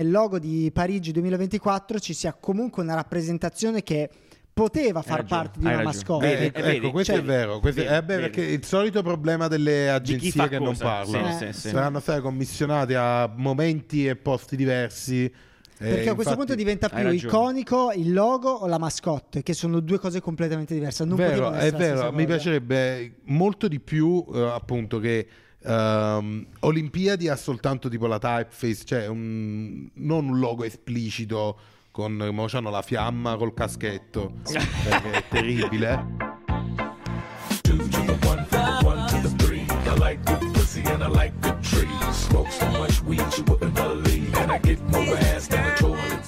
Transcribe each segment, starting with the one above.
nel logo di Parigi 2024 ci sia comunque una rappresentazione che poteva far ragione, parte di una ragione. mascotte. Ecco, eh, vedi, ecco, questo cioè- è vero. questo- vedi, eh, beh, perché il solito problema delle agenzie che non cosa. parlano Sì, Eh. sì, sì. saranno state commissionate a momenti e posti diversi. Perché a questo punto diventa più iconico il logo o la mascotte, che sono due cose completamente diverse. Non vero, è vero, mi piacerebbe molto di più eh, appunto che ehm, Olimpiadi ha soltanto tipo la typeface, cioè un- non un logo esplicito con mo c'hanno la fiamma col caschetto, perché è terribile.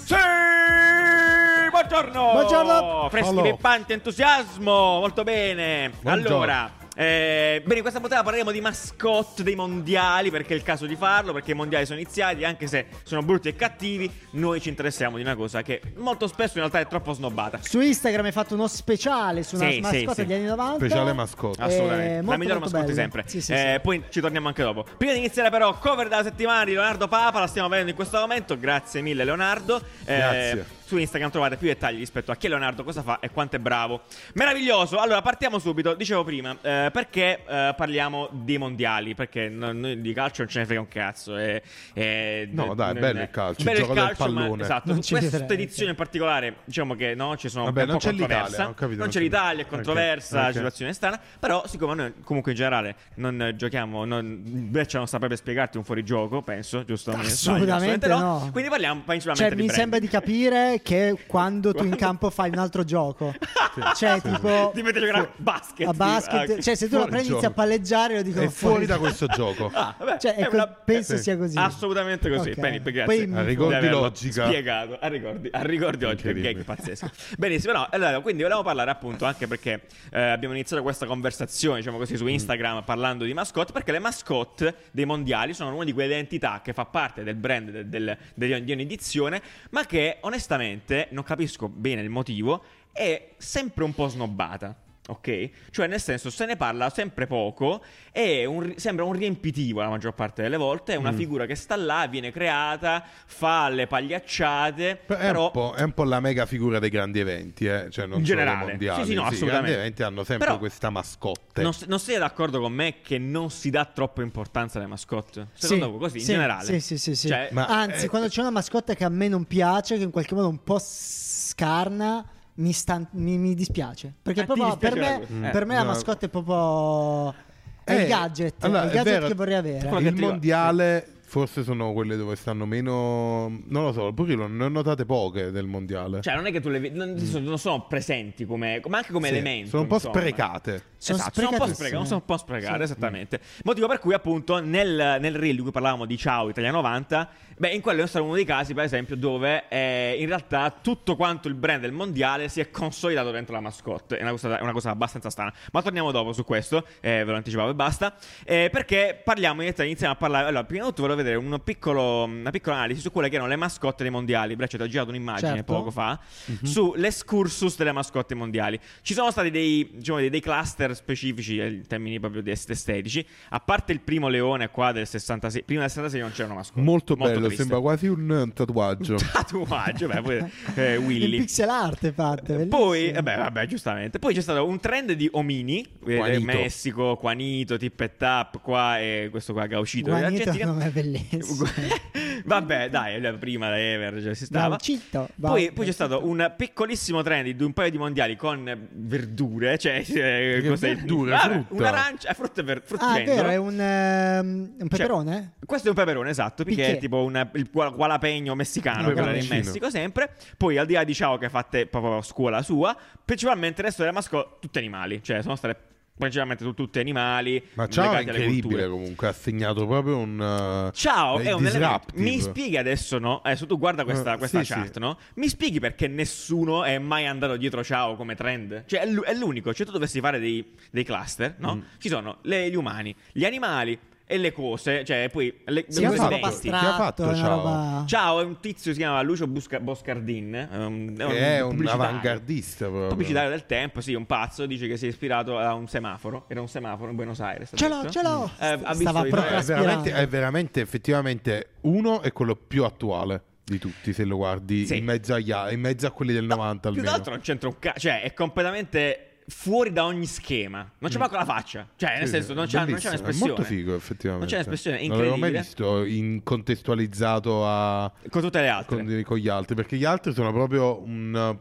Sì! Buongiorno! Buongiorno! Freschi, pippanti, entusiasmo! Molto bene! Buongiorno. Allora, eh, bene, in questa puntata parleremo di mascotte dei mondiali perché è il caso di farlo, perché i mondiali sono iniziati, anche se sono brutti e cattivi, noi ci interessiamo di una cosa che molto spesso in realtà è troppo snobbata. Su Instagram hai fatto uno speciale su una Sì, sì, mascotte sì. degli anni 90. Speciale mascotte. Eh, Assolutamente, la molto, migliore molto mascotte bello. sempre. Sì, sì, Eh, sì. Poi ci torniamo anche dopo. Prima di iniziare, però, cover della settimana di Leonardo Papa. La stiamo vedendo in questo momento. Grazie mille, Leonardo. Eh, Grazie. Su Instagram trovate più dettagli rispetto a chi è Leonardo, cosa fa e quanto è bravo. Meraviglioso. Allora, partiamo subito. Dicevo prima, eh, perché eh, parliamo dei mondiali? Perché no- noi di calcio non ce ne frega un cazzo. E, e- No, dai, è non bello il calcio, il bello gioco del ma- pallone. esatto. Non Su ci questa edizione in particolare, diciamo che no, ci sono Vabbè, un po' non c'è controversa. l'Italia, ho capito, non non c'è l'Italia, è controversa, ok. situazione strana. Però, siccome noi comunque in generale non eh, giochiamo, non, Breccia non saprebbe spiegarti un fuorigioco, penso, giusto? Assolutamente no. Quindi parliamo principalmente Cioè, di mi brand. sembra di capire che quando tu in campo fai un altro gioco, cioè tipo Ti metti a giocare a basket. a basket, tipo, cioè se tu la Fuori prendi inizi a palleggiare, lo dico È fuori da questo gioco. Ah, vabbè, Cioè, è ecco, una- penso eh, sia così. Assolutamente così. Ok. Bene, grazie. Poi- A ricordi logica. Spiegato. A ricordi, a ricordi oggi. Che gag pazzesco. Benissimo. No, allora, quindi volevamo parlare appunto anche perché eh, abbiamo iniziato questa conversazione, diciamo così, Mm. su Instagram parlando di mascotte. Perché le mascotte dei mondiali sono una di quelle identità che fa parte del brand del, del, del- di ogni edizione, ma che onestamente non capisco bene il motivo. È sempre un po' snobbata. Ok? Cioè, nel senso, se ne parla sempre poco. È un sembra un riempitivo la maggior parte delle volte. È Mm. una figura che sta là, viene creata, fa le pagliacciate. È, però. un po', è un po' la mega figura dei grandi eventi, eh? cioè non In solo generale. mondiali. Sì, sì, no, I assolutamente. grandi eventi hanno sempre Però- questa mascotte. Non, non siete d'accordo con me che non si dà troppa importanza alle mascotte? Secondo Sì, voi, così, in sì, generale? Sì, sì, sì. sì. Cioè, Ma- Anzi, eh, quando c'è una mascotte che a me non piace, che in qualche modo un po' scarna, mi, sta- mi- mi dispiace. Perché Ah, proprio per me, la cosa? per Eh, me la mascotte è proprio. È Eh, il gadget, allora, il gadget vero. che vorrei avere. Il ti- mondiale forse sono quelle dove stanno meno non lo so pure io non ne ho notate poche del mondiale Cioè, non è che tu le vedi, non, non sono presenti come, ma anche come Sì, elemento. sono un po' insomma. sprecate Sono esatto, sono un po' sprecate, sono un po' sprecate, Sì. esattamente. Motivo per cui, appunto, nel, nel reel di cui parlavamo di Ciao Italia 90, beh, in quello è stato uno dei casi, per esempio, dove eh, in realtà tutto quanto il brand del mondiale si è consolidato dentro la mascotte. È una cosa, è una cosa abbastanza strana. Ma torniamo dopo su questo, eh, ve lo anticipavo e basta. Eh, perché parliamo, iniziamo a parlare. Allora, prima di tutto volevo vedere un piccolo- una piccola analisi su quelle che erano le mascotte dei mondiali. Breccia, ti ho girato un'immagine Certo. poco fa sull'escursus delle mascotte mondiali. Ci sono stati dei, diciamo, dei, dei cluster specifici eh, in termini proprio di est- estetici. A parte il primo leone qua del 66, prima del 66 non c'era una mascotte. molto, bello triste. sembra quasi un eh, tatuaggio tatuaggio, beh, poi, eh, In Willy. pixel art fatte. bellissimo. Poi, eh beh, vabbè, giustamente. Poi c'è stato un trend di omini, eh, Juanito. Messico, Juanito, Tip e Tap, qua e questo qua Gauchito Juanito dell'Argentina. non è bellissimo. Vabbè, dai, la prima da Ever già si stava. Gauchito, Poi, va- poi c'è stato un piccolissimo trend di un paio di mondiali con verdure, cioè eh, Che cos'è? verdure? Ah, Frutta? Un'arancia, eh, frutta e ver- Ah, è vero, è un, ehm, un peperone? Questo è un peperone, esatto, perché è tipo un, il gua- gualapegno messicano, Ah, quello in peperoncino. Messico sempre. Poi al di là di Ciao che fate proprio a scuola sua, principalmente il resto delle mascotte, tutti animali, cioè sono state principalmente tu- tutti animali. ma ciao è incredibile comunque ha segnato proprio un eh, Ciao, è un elemento. Mi spieghi adesso, no? Adesso tu guarda questa, Eh, questa sì, chart, sì. no? Mi spieghi perché nessuno è mai andato dietro Ciao come trend? Cioè, è l'unico. Cioè, tu dovessi fare dei, dei cluster, no? Mm. Ci sono le- gli umani, gli animali e le cose. Cioè, poi le, Sì, le cose un fatto? Chi ha fatto Ciao? roba- Ciao, è un tizio si chiama Lucio Busca- Boscardin. È un, che è un pubblicitario. avantgardista proprio Pubblicitario del tempo, sì, un pazzo. Dice che si è ispirato a un semaforo. Era un semaforo in Buenos Aires. Ce l'ho, ce l'ho. Eh, Stava proprio è veramente, è veramente effettivamente uno è quello più attuale di tutti se lo guardi Sì. in, mezzo agli a- in mezzo a quelli del 90 Più che almeno. altro non c'entra un cazzo, cioè è completamente fuori da ogni schema. Non c'è manco la faccia, cioè nel Mm. Sì, senso sì, non c'è, non c'è un'espressione. È molto figo, effettivamente. Non c'è un'espressione, è Non l'avevo mai incredibile. visto in contestualizzato a, Con tutte le altre. con, con gli altri, perché gli altri sono proprio un...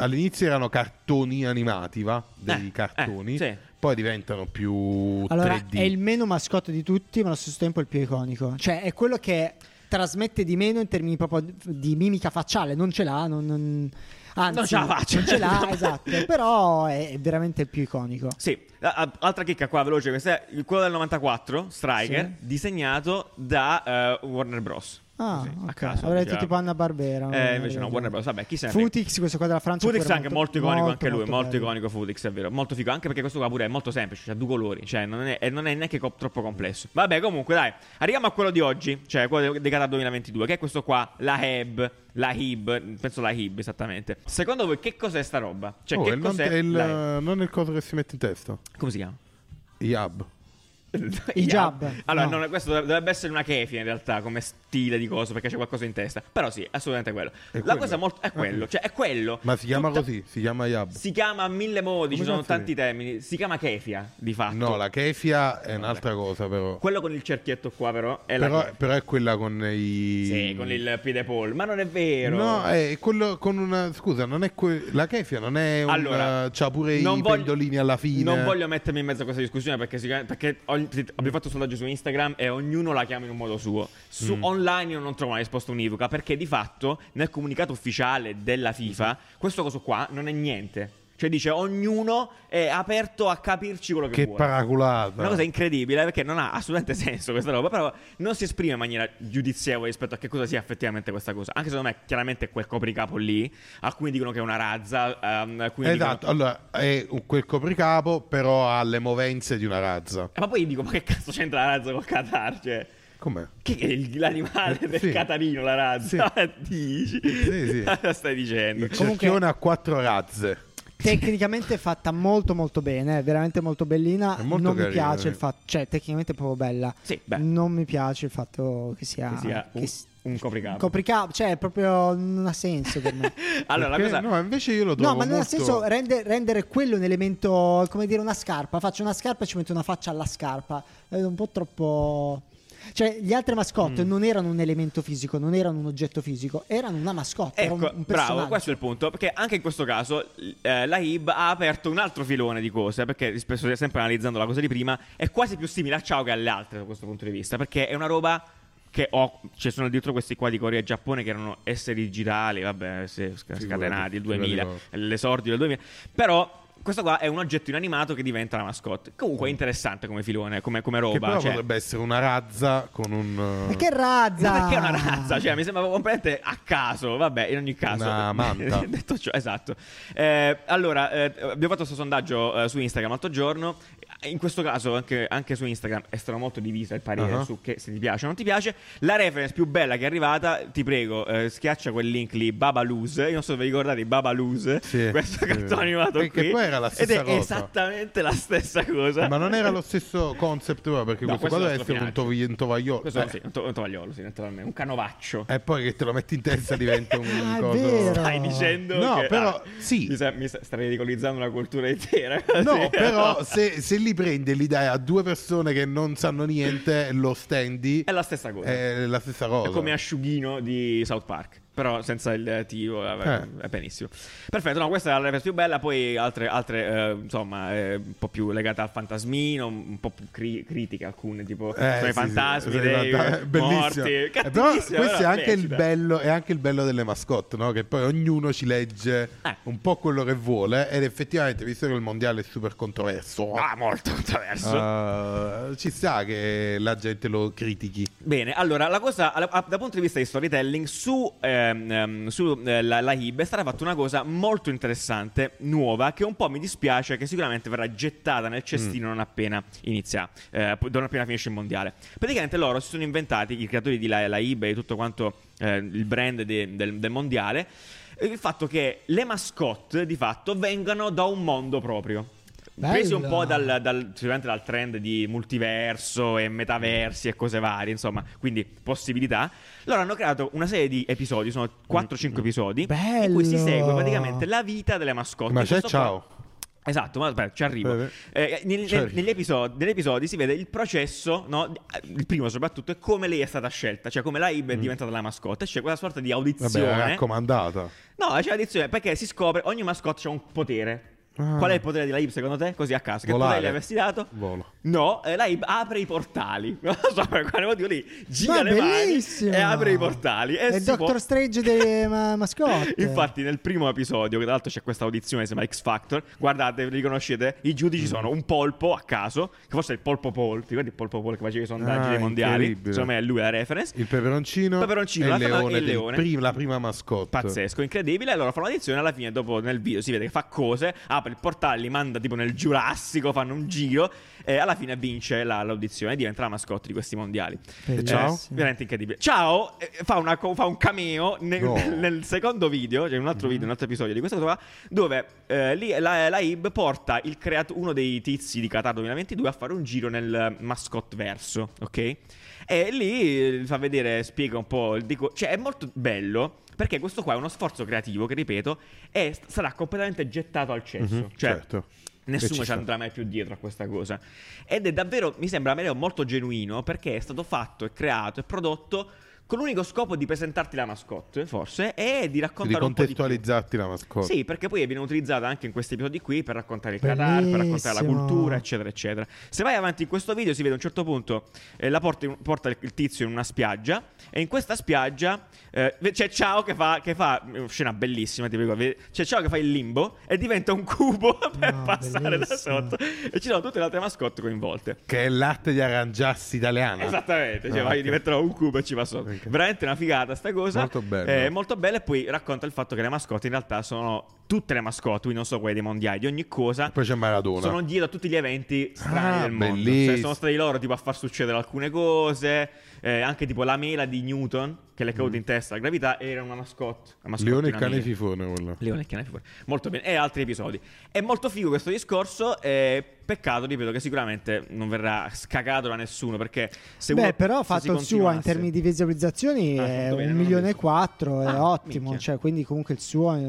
All'inizio erano cartoni animati, va? Dei Eh, cartoni. eh, sì. Poi diventano più Allora, 3D. è il meno mascotte di tutti, ma allo stesso tempo è il più iconico. Cioè, è quello che trasmette di meno in termini proprio di mimica facciale. Non ce l'ha, non, non- anzi, Non ce la faccia. Non ce l'ha, esatto. Però è, veramente il più iconico. Sì, altra chicca qua veloce, questo è quello del 94, Striker, Sì. disegnato da eh, Warner Bros. Ah, Così, a caso, Avrei detto diciamo. tipo Anna Barbera. Eh, invece no, Warner Bros. Vabbè, chi se. Futix, questo qua della Francia. Futix è anche molto iconico molto, anche lui, molto, bello. iconico Futix, è vero, molto figo, anche perché questo qua pure è molto semplice, ha due colori, cioè non è, e non è neanche co- troppo complesso. Vabbè, comunque dai, arriviamo a quello di oggi, cioè quello de- dedicato al 2022, che è questo qua, la Heb, la Hib, penso la Hib esattamente. Secondo voi che cos'è sta roba? Cioè Oh, che è non, cos'è è il, non è il coso che si mette in testa? Come si chiama? Yab. Hijab. Allora, No. non- questo dovrebbe essere una kefia in realtà, come stile di cosa, perché c'è qualcosa in testa. Però sì, assolutamente quello. È La quello. cosa molto è quello, cioè è quello. Ma si chiama Tutta- così? Si chiama Yab? Si chiama a mille modi, ci Come sono cazzo tanti termini. Si chiama kefia, di fatto. No, la kefia è un'altra cosa però. Quello con il cerchietto qua, però, è la Però, però è quella con i... Sì, con il piede Paul. Ma non è vero. No, è quello con una... Scusa, non è que- la kefia non è un... Allora, c'ha pure i non voglio- pendolini alla fine. Non voglio mettermi in mezzo a questa discussione perché, sicur- perché ho- abbiamo fatto un sondaggio su Instagram e ognuno la chiama in un modo suo. Su Mm. online io non trovo una risposta univoca perché di fatto nel comunicato ufficiale della FIFA questo coso qua non è niente. Cioè dice ognuno è aperto a capirci quello che, Che vuole. paraculata. Una cosa incredibile perché non ha assolutamente senso questa roba, però non si esprime in maniera giudizievole rispetto a che cosa sia effettivamente questa cosa. Anche secondo me chiaramente è quel copricapo lì, alcuni dicono che è una razza, ehm, alcuni Esatto, dicono... allora è quel copricapo però ha le movenze di una razza. Eh, Ma poi dico, ma che cazzo c'entra la razza col Qatar? Cioè, Com'è? che è l'animale del Sì. catarino, la razza? Dici? Sì, sì. Cosa stai dicendo? Il Comunque- cerchione ha quattro razze. Tecnicamente è fatta molto molto bene, è veramente molto bellina. Molto non mi carina, piace eh. il fatto, cioè tecnicamente è proprio bella. Sì, beh. Non mi piace il fatto che sia, Che sia che un, s- un copricapo. copricapo, cioè proprio non ha senso per me. allora, la Perché- cosa... No, invece io lo trovo No, ma molto... senso rende- rendere quello un elemento, come dire, una scarpa. Faccio una scarpa e ci metto una faccia alla scarpa. È un po' troppo. Cioè, gli altri mascotte Mm. non erano un elemento fisico, non erano un oggetto fisico, erano una mascotte. era Ecco, un, un bravo, questo è il punto. Perché anche in questo caso eh, la HIB ha aperto un altro filone di cose. Perché spesso, sempre analizzando la cosa di prima, è quasi più simile a Ciao che alle altre da questo punto di vista. Perché è una roba che ho. Ci sono dietro questi qua di Corea e Giappone che erano esseri digitali, vabbè, scatenati, il 2000, figurati. l'esordio del 2000. Però. Questo qua è un oggetto inanimato che diventa la mascotte. Comunque è interessante come filone, come, come Che roba. però cioè- potrebbe essere una razza con un... Ma che razza! ma perché una razza? Cioè, mi sembra completamente a caso. Vabbè, in ogni caso. Una manta. Detto ciò, esatto. Eh, allora, eh, abbiamo fatto questo sondaggio eh, su Instagram l'altro giorno. In questo caso, anche, anche su Instagram è stato molto diviso il parere Uh-huh. su che se ti piace o non ti piace. La reference più bella che è arrivata, ti prego, eh, schiaccia quel link lì, Babaloo. Io non so se vi ricordate Babaloo, Sì, questo sì. cartone animato Perché qui. poi era la Ed stessa è cosa. esattamente la stessa cosa. Ma non era lo stesso concept, però, perché No, questo qua questo è deve essere un, tovi- un tovagliolo. Questo Eh, sì, un, to- un tovagliolo, sì, naturalmente. Un canovaccio. E poi che te lo metti in testa diventa un Ah, coso... Stai dicendo No, che però, ah, sì. mi, sa- mi sa- stai ridicolizzando una cultura intera. No, però se, se li prendi e li dai a due persone che non sanno niente, lo stendi, è la stessa cosa. è la stessa cosa. È come asciughino di South Park. Però senza il tio, vabbè, Eh. è benissimo. Perfetto, no, questa è la reference più bella. Poi altre, altre eh, insomma, eh, un po' più legate al fantasmino, un po' più cri- critiche alcune, tipo Eh, sono i sì, fantasmi sì, dei i fanta- bellissimo. morti. Eh, Però questo è però anche, il lecita. bello, è anche il bello delle mascotte, no? Che poi ognuno ci legge Eh. un po' quello che vuole. Ed effettivamente, visto che il mondiale è super controverso, Ah, molto attraverso. eh, ci sta che la gente lo critichi. Bene, allora la cosa dal punto di vista di storytelling su, ehm, ehm, su eh, la, la HIB è stata fatta una cosa molto interessante, nuova, che un po' mi dispiace che sicuramente verrà gettata nel cestino non appena inizia, eh, non appena finisce il mondiale. Praticamente loro si sono inventati, i creatori di la, la HIB e tutto quanto eh, il brand de- del, del mondiale, il fatto che le mascotte di fatto vengano da un mondo proprio. Presi un Bello. po' dal, dal, dal trend di multiverso e metaversi e cose varie, insomma, quindi possibilità. Loro hanno creato una serie di episodi, sono 4-5 episodi, in cui si Bello. segue praticamente la vita delle mascotte. Ma c'è questo qua- ciao. Esatto, ma aspetta, ci arrivo. Beh, Eh, nel- ci nel- arrivo. negli, episodi, negli episodi si vede il processo, no? il primo soprattutto, è come lei è stata scelta, cioè come la Ib è diventata la mascotte. C'è quella sorta di Mm. Vabbè, audizione. era raccomandata. No, c'è l'audizione perché si scopre ogni mascotte ha un potere. Ah. Qual è il potere della Ib secondo te? Così a caso. Che Volare. potere gli avresti dato? Volo. No, eh, la Ib apre i portali. Non so per quale motivo lì gira Ma le mani bellissimo. e apre i portali. E È il si può- Doctor Strange delle ma- mascotte. Infatti, nel primo episodio, che tra l'altro c'è questa audizione, si chiama X Factor. Guardate, riconoscete i giudici Mm. sono un polpo a caso, che forse è il polpo Paul. Ti ricordi il polpo Paul che faceva i sondaggi Ah, dei mondiali? Secondo me è lui la reference. Il peperoncino, Peperoncino, e la il leone, e il leone. prim- la prima mascotte. Pazzesco, incredibile. Allora fanno l'audizione. Alla fine, dopo nel video, si vede che fa cose. Apre il portale, li manda tipo nel Giurassico. Fanno un giro. E alla fine vince la- l'audizione e diventa la mascotte di questi mondiali. Bellissimo. ciao. Veramente incredibile. Ciao, eh, fa, una fa un cameo nel, No. nel secondo video, cioè un altro video, un altro episodio di questa cosa qua, dove eh, lì la, la Ib porta il creato- uno dei tizi di Qatar 2022 a fare un giro nel mascot verso, ok? E lì eh, fa vedere, spiega un po' il dico, cioè è molto bello. Perché questo qua è uno sforzo creativo che, ripeto, è- sarà completamente gettato al cesso. Mhm, cioè, certo. Nessuno ci andrà mai più dietro a questa cosa. Ed è davvero, mi sembra Ameleo molto genuino perché è stato fatto e creato e prodotto con l'unico scopo di presentarti la mascotte, forse, e di Di raccontare un po' di contestualizzarti la mascotte. Sì, perché poi viene utilizzata anche in questi episodi qui per raccontare il Qatar, per raccontare la cultura, eccetera, eccetera. Se vai avanti in questo video si vede a un certo punto eh, la porta, in- porta il, il tizio in una spiaggia e in questa spiaggia eh, c'è Ciao che fa, che fa una scena bellissima, ti prego, c'è Ciao che fa il limbo e diventa un cubo per No, passare da bellissimo. sotto e ci sono tutte le altre mascotte coinvolte. Che è l'arte di arrangiarsi italiana. Esattamente, cioè Ah, vai, ok. diventerò un cubo e ci va sotto. Veramente una figata sta cosa. Molto bello. Eh, molto bella e poi racconta il fatto che le mascotte in realtà sono tutte le mascotte, quindi non so quelle dei mondiali, di ogni cosa. Poi c'è Maradona. Sono dietro a tutti gli eventi strani Ah, del mondo. bellissimo. Cioè, sono stati loro tipo a far succedere alcune cose. eh, anche tipo la mela di Newton, che le è caduta in testa la gravità, era una mascotte. Una mascotte Mm. Leone e cane fifone quello. Leone e cane figura. Molto bene. E altri episodi. È molto figo questo discorso. eh, peccato, ripeto, che sicuramente non verrà scagato da nessuno. Perché se uno Beh, però ha se fatto il suo in termini di visualizzazioni Ah, è bene, un milione e quattro, è Ah, ottimo. minchia. Cioè, quindi comunque il suo eh,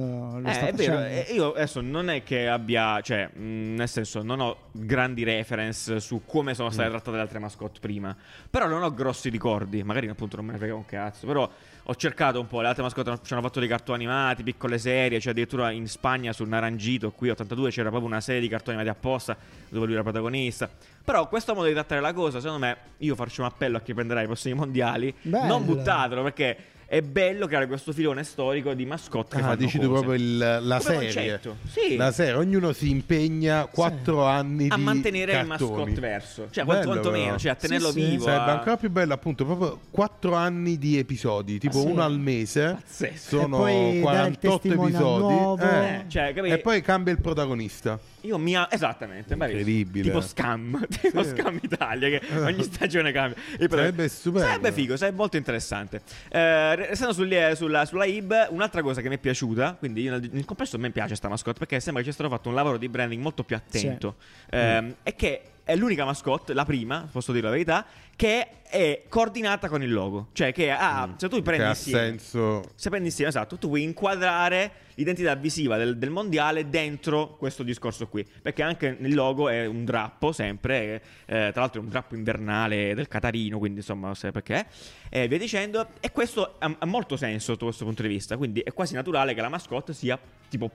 lo Eh, sta è vero, facendo. eh, io adesso non è che abbia, cioè, mh, nel senso, non ho grandi reference su come sono Mm. state trattate le altre mascotte prima, però non ho grossi ricordi, magari appunto non me ne frega un cazzo, però ho cercato un po', le altre mascotte ci hanno fatto dei cartoni animati, piccole serie, cioè addirittura in Spagna sul Narangito, qui 82 c'era proprio una serie di cartoni animati apposta dove lui era protagonista, però questo modo di trattare la cosa, secondo me, io faccio un appello a chi prenderà i prossimi mondiali, Bello. non buttatelo perché... È bello creare questo filone storico di mascotte che Ah, dici tu cose. proprio il- la Come serie. sì. La serie, ognuno si impegna quattro anni a di mantenere il cartoni. mascotte verso, cioè Bello, quanto meno, però. cioè a tenerlo Sì, sì. vivo. Sarebbe a- ancora più bello, appunto, proprio quattro anni di episodi, tipo Ah, sì. uno al mese. Pazzesco. Sono E poi dare il 48 testimone al episodi. nuovo. eh. Cioè, E poi cambia il protagonista. Io mi ha- esattamente. Incredibile. Tipo Scam, tipo Sì. Scam Italia che ogni stagione cambia. Sarebbe stupendo. Sarebbe figo, sarebbe molto interessante. Eh, restando sul- sulla, sulla IB, un'altra cosa che mi è piaciuta, quindi io nel, complesso a me piace sta mascotte perché sembra che ci stato fatto un lavoro di branding molto più attento. Ehm, E che è l'unica mascotte, la prima, posso dire la verità, che è coordinata con il logo. Cioè che ha, se tu Che prendi ha insieme, senso. se prendi insieme, esatto, tu puoi inquadrare l'identità visiva del, del mondiale dentro questo discorso qui. Perché anche il logo è un drappo, sempre. eh, tra l'altro è un drappo invernale del Catarino, quindi insomma, non sai perché. E via dicendo. E questo ha, ha molto senso sotto questo punto di vista. Quindi è quasi naturale che la mascotte sia tipo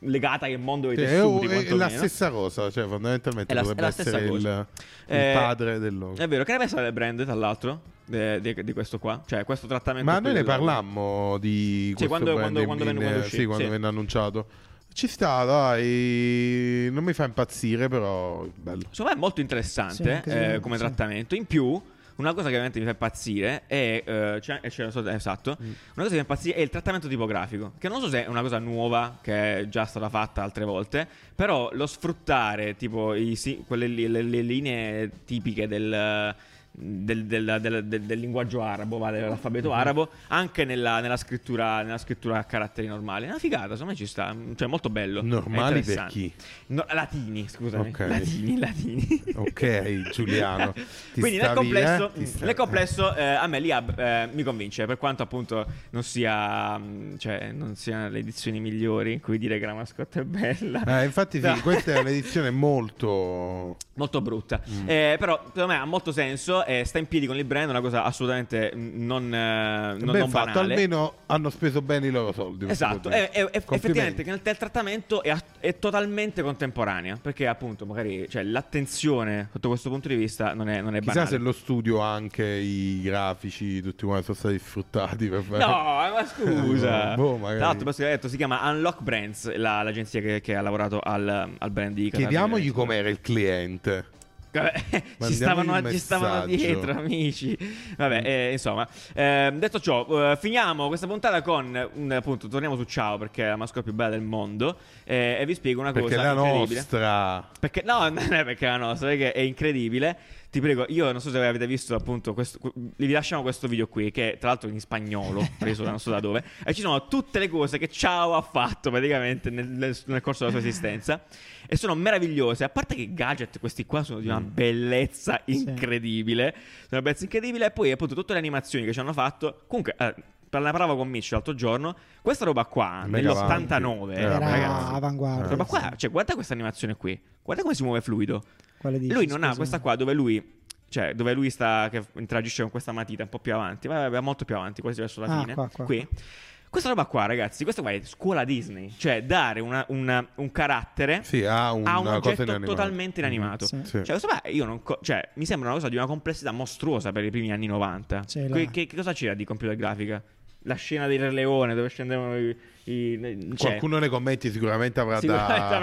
legata al mondo dei Sì, è, tessuti. è la quantomeno. stessa cosa, cioè fondamentalmente È la- dovrebbe è la essere il, il Eh, padre del logo. È vero, che ne pensa del brand, tra l'altro? Di, di questo qua? Cioè, questo trattamento. Ma noi ne parlammo di questo quando- quando- quando venne- in- quando uscì, sì, quando sì. venne annunciato. Ci sta, dai, non mi fa impazzire, però bello. Secondo me è molto Sì, interessante anche eh, come sì. trattamento. In più, una cosa che veramente mi fa impazzire è. eh, non so- esatto. Mm. Una cosa che mi fa impazzire è il trattamento tipografico. Che non so se è una cosa nuova, che è già stata fatta altre volte. Però lo sfruttare, tipo, i, quelle le, le linee tipiche del. Del, del- del- del- linguaggio arabo, va, Mhm. dell'alfabeto arabo, anche nella, nella scrittura, nella scrittura a caratteri normali. È una figata, secondo me ci sta, cioè molto bello. Normali per chi? No, latini, scusami. Ok. Latini, latini. Ok, Giuliano. Quindi nel complesso, sta- nel complesso eh, a me l'IAB eh, mi convince, per quanto appunto non sia, mh, cioè, non siano le edizioni migliori in cui dire che la mascotte è bella. Eh, infatti sì, No. questa è un'edizione molto... Molto brutta, Mm. Eh, però secondo me ha molto senso e sta in piedi con il brand, è una cosa assolutamente non, eh, non, ben non fatto, banale. almeno hanno speso bene i loro soldi. Esatto, e, e- effettivamente che nel trattamento è, è totalmente contemporanea, perché appunto magari cioè, l'attenzione sotto questo punto di vista non è, non è Chissà banale. se lo studio anche i grafici, tutti quanti sono stati sfruttati per fare... No, ma scusa. Boh, magari. Tra l'altro, detto si chiama Unlock Brands, la- l'agenzia che, che ha chiamato al, al brand di. Chiediamogli com'era il cliente. Vabbè, ci stavano, ci stavano dietro, amici. Vabbè, eh, insomma, ehm, detto ciò, eh, finiamo questa puntata con un, appunto, torniamo su Ciao perché è la mascotte più bella del mondo. eh, e vi spiego una Perché cosa la incredibile. nostra... Perché, no, non è perché è la nostra, perché è incredibile. Ti prego, io non so se avete visto appunto questo. Vi lasciamo questo video qui, che tra l'altro in spagnolo, preso da non so da dove. E ci sono tutte le cose che Ciao ha fatto praticamente nel, nel- corso della sua esistenza. E sono meravigliose. A parte che i gadget, questi qua, sono di una bellezza incredibile. Sono una bellezza incredibile. E poi, appunto, tutte le animazioni che ci hanno fatto. Comunque. Eh, ne parlavo con Mitch l'altro giorno. Questa roba qua, Mega nell'89, avanti. Era ragazzi. avanguardia. Roba qua, cioè, guarda questa animazione qui. Guarda come si muove fluido. Quale dici, Lui non ha questa qua dove lui. Cioè, dove lui sta. Che interagisce con questa matita un po' più avanti. Vai, molto più avanti, quasi verso la Ah, fine. qua, qua, qui. Questa roba qua, ragazzi, questa qua è scuola Disney. Cioè, dare una- una- un carattere Sì, ha una a un oggetto inanimata. totalmente inanimato. Sì. Sì. Cioè, questo qua io non co- cioè, mi sembra una cosa di una complessità mostruosa per i primi anni 90. Sì, là. Que- che, che cosa c'era di computer grafica? La scena del Re Leone dove scendevano i. i- cioè, Qualcuno nei commenti sicuramente avrà da...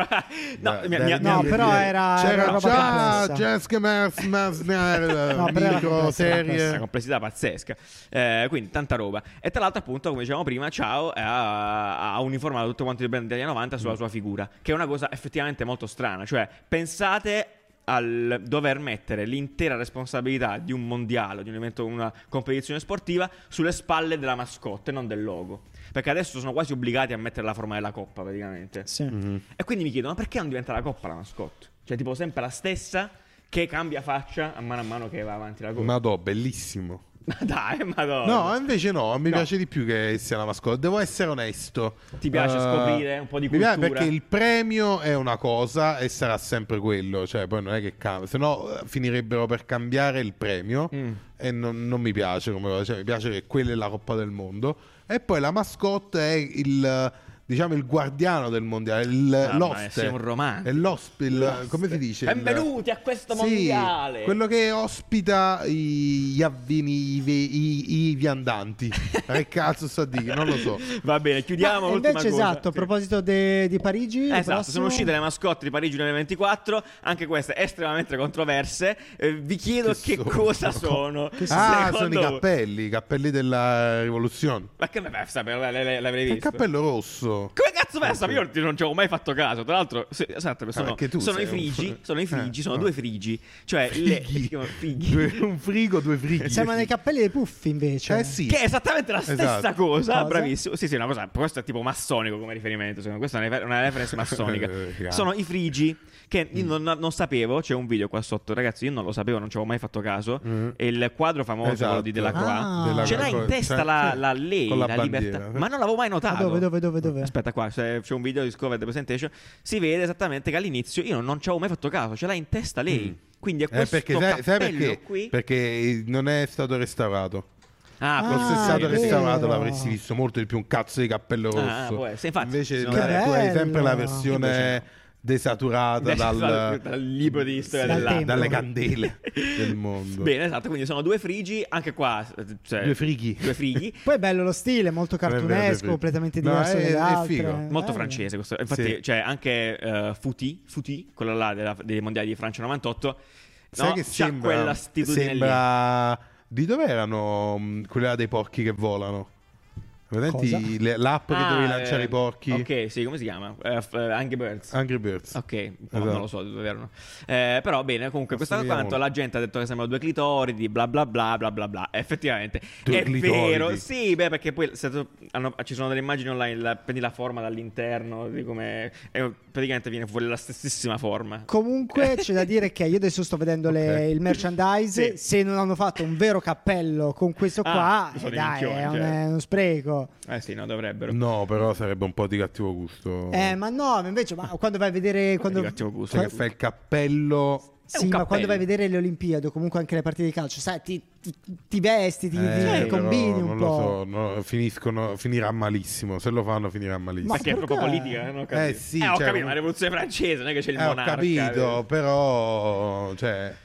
No. No, però era- C'era già. Jessica Mars, No, serie. una complessità pazzesca. Eh, quindi tanta roba. E tra l'altro, appunto, come dicevamo prima, Ciao ha, ha uniformato tutto quanto il brand degli anni 90 sulla sua figura, che è una cosa effettivamente molto strana. Cioè, pensate al dover mettere l'intera responsabilità di un mondiale, di un evento, una competizione sportiva, sulle spalle della mascotte, non del logo. Perché adesso sono quasi obbligati a mettere la forma della coppa, praticamente. Sì. Mhm. E quindi mi chiedono, ma perché non diventa la coppa la mascotte? Cioè, tipo, sempre la stessa che cambia faccia a mano a mano che va avanti la coppa. Madò, bellissimo. Ma dai, madonna. No, invece no, mi No. piace di più che sia una mascotte. Devo essere onesto. Ti piace Eh, scoprire un po' di mi piace cultura? perché il premio è una cosa e sarà sempre quello. Cioè, poi non è che cambia. Se no, eh, finirebbero per cambiare il premio. Mm. E non, non mi piace come cosa. Cioè, mi piace che quella è la Coppa del Mondo. E poi la mascotte è il. Diciamo il guardiano del mondiale, il, mia, l'oste. sei un romantico. È l'osp- il- L'oste. come si dice? Il- Benvenuti a questo Sì, mondiale. quello che ospita i, gli avvini, i, i- i viandanti. che cazzo sto a dire? Non lo so. Va bene, chiudiamo. Ma invece, cosa. esatto, a Sì. proposito de- di Parigi, il Esatto, prossimo- sono uscite le mascotte di Parigi 2024, anche queste estremamente controverse. Eh, vi chiedo Che che, sono? cosa sono. Ah, secondo sono i cappelli, i cappelli della rivoluzione. Ma che beh, sape- l- l- l'avrei È il visto. cappello rosso. Come cazzo fai a sapere? Io non ci avevo mai fatto caso. Tra l'altro, sì, esatto, sono, tu sono i sei un- frigi. Sono i frigi, Eh, sono no. due frigi. Cioè, le, Frighi. chiamano frighi. Due- un frigo, due frighi. Sembra nei cappelli dei puffi, invece. Eh sì. Che è esattamente la stessa Esatto. cosa, Cosa? bravissimo. Sì, sì, una cosa. Questo è tipo massonico come riferimento. secondo me. Questa è una, reference massonica. Eh. Sono i frigi. Che io non, non sapevo. C'è un video qua sotto, ragazzi. Io non lo sapevo, non ci avevo mai fatto caso. Mm. E il quadro famoso Esatto. di Delacroix. Ah. Della- Ce l'ha in testa cioè, la, la lei, la, la libertà. Ma non l'avevo mai Ah, notato. dove, dove, dove, dove? Aspetta qua, se c'è un video di Discovered Presentation. Si vede esattamente che all'inizio io non ci avevo mai fatto caso. Ce l'ha in testa lei. Quindi è Eh, questo perché sai, sai cappello perché? qui. Perché non è stato restaurato. Ah, Ah, Fosse questo stato restaurato l'avresti visto molto di più un cazzo di cappello rosso. Ah, può essere. Infatti, Invece Che tu hai sempre la versione Invece desaturata Dal, dal, dal libro di storia Dal tempo. dalle candele del mondo. Bene, esatto, quindi sono due frigi, anche qua eh, cioè, Due frighi. Due frighi. Poi è bello lo stile, molto è è cartunesco, vero. completamente No, diverso è- dalle è altre. figo. Molto Bello. francese questo. Infatti, Sì. c'è anche eh, Futi, Futi, quello là della- dei mondiali di Francia 98. Sai no, che c'ha sembra, quella attitudine lì. sembra di dove erano mh, quella dei porchi che volano? Vedenti Cosa? le- l'app che Ah, dovevi lanciare eh, i porchi? Ok, sì, come si chiama? Eh, Angry Birds. Angry Birds. Ok, no, Esatto. non lo so dove erano. Eh, però bene, comunque, questa Assomiglia quanto la gente ha detto che sembrano due clitoridi, bla bla bla bla bla bla. Effettivamente Due è clitoridi. vero, sì, beh, perché poi se tu- hanno- ci sono delle immagini online, la- prendi la forma dall'interno, di come praticamente viene fuori la stessissima forma. Comunque c'è da dire che io adesso sto vedendo le- Ok. il merchandise. Sì. Se non hanno fatto un vero cappello con questo Ah, qua, eh, dai, minchioni, è, un, cioè. è uno spreco. Eh sì, no, dovrebbero. No, però sarebbe un po' di cattivo gusto. Eh, ma no, invece, ma quando vai a vedere. Quando, Di cattivo gusto. Cioè che fai il cappello. Sì, ma quando vai a vedere le Olimpiadi o comunque anche le partite di calcio, sai, ti, ti- ti vesti, ti, Eh, ti combini un non po'. lo so, no, finiscono, finirà malissimo. Se lo fanno, finirà malissimo. Ma che è proprio politica? Non ho capito. Eh, sì, ho cioè, capito, ma la rivoluzione francese, non è che c'è il Eh, ho monarca. capito, però. Cioè,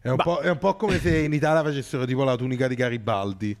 è un, è un po' come se in Italia facessero tipo la tunica di Garibaldi.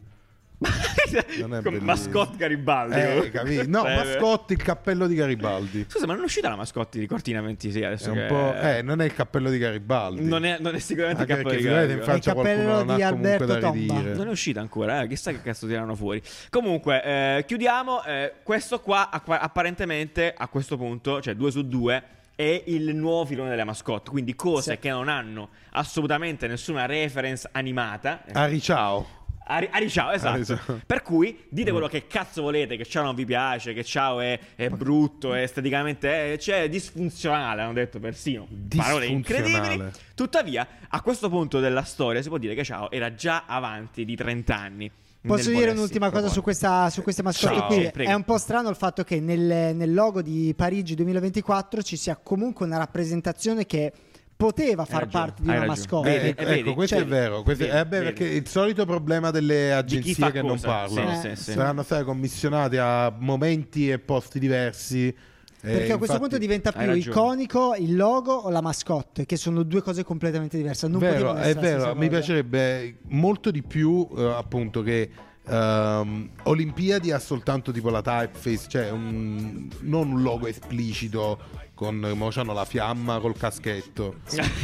Non è Come mascotte Garibaldi. Eh? No, Cioè, mascotti, il cappello di Garibaldi. Scusa, ma non è uscita la mascotte di Cortina 26 È adesso un che... po', eh, non è il cappello di Garibaldi. non, è, non è sicuramente il Anche capo perché di sicuramente in Garibaldi. Francia È il qualcuno cappello non di ha comunque Alberto da Tomba. ridire. Non è uscita ancora, eh? chissà che cazzo tirano fuori. Comunque, eh, chiudiamo. eh, questo qua, apparentemente, a questo punto, cioè 2 su 2, è il nuovo filone delle mascotte. Quindi cose Sì. che non hanno assolutamente nessuna reference animata. Ari ciao. Ari, Ari Ciao, esatto. Ari Ciao. Per cui dite quello che cazzo volete, che Ciao non vi piace, che Ciao è, è brutto, è esteticamente è, cioè, è disfunzionale, hanno detto persino. Parole incredibili. Tuttavia, a questo punto della storia si può dire che Ciao era già avanti di 30 anni. Posso dire un'ultima cosa su, questa, su queste mascotte Ciao. qui? Prego. È un po' strano il fatto che nel, nel logo di Parigi 2024 ci sia comunque una rappresentazione che poteva far ragione, parte di una ragione. mascotte. Vedi, Eh, ecco, vedi, questo cioè- è vero. Questo- vedi, eh, beh, perché il solito problema delle agenzie che non cosa. parlano Sì, Eh. sì, sì. saranno state commissionate a momenti e posti diversi. Perché Eh, a questo infatti- punto diventa più iconico il logo o la mascotte, che sono due cose completamente diverse. Non vero, è vero, mi cosa. piacerebbe molto di più eh, appunto che ehm, Olimpiadi ha soltanto tipo la typeface, cioè un- non un logo esplicito con mo c'hanno la fiamma col caschetto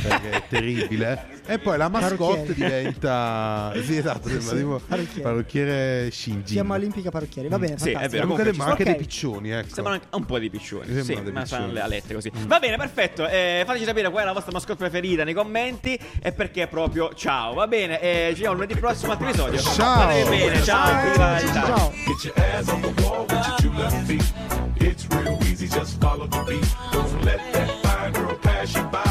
perché è terribile e poi la mascotte Parrucchiere. diventa sì esatto sembra Sì, tipo parrucchiere. parrucchiere Shinji Fiamma olimpica parrucchieri. Va bene, Sì, è fantastico. vero. comunque Comunque ma anche ci dei piccioni ecco Sembrano anche un po' di piccioni. Mi Sì, sembrano dei ma piccioni. le alette così. Va bene, perfetto. Eh, fateci sapere qual è la vostra mascotte preferita nei commenti e perché proprio ciao. Va bene, eh, ci vediamo lunedì prossimo altro episodio. Ciao. Bene, ciao. Viva l'Italia. Ciao. easy, just follow the beat. Don't let that fine girl pass you by.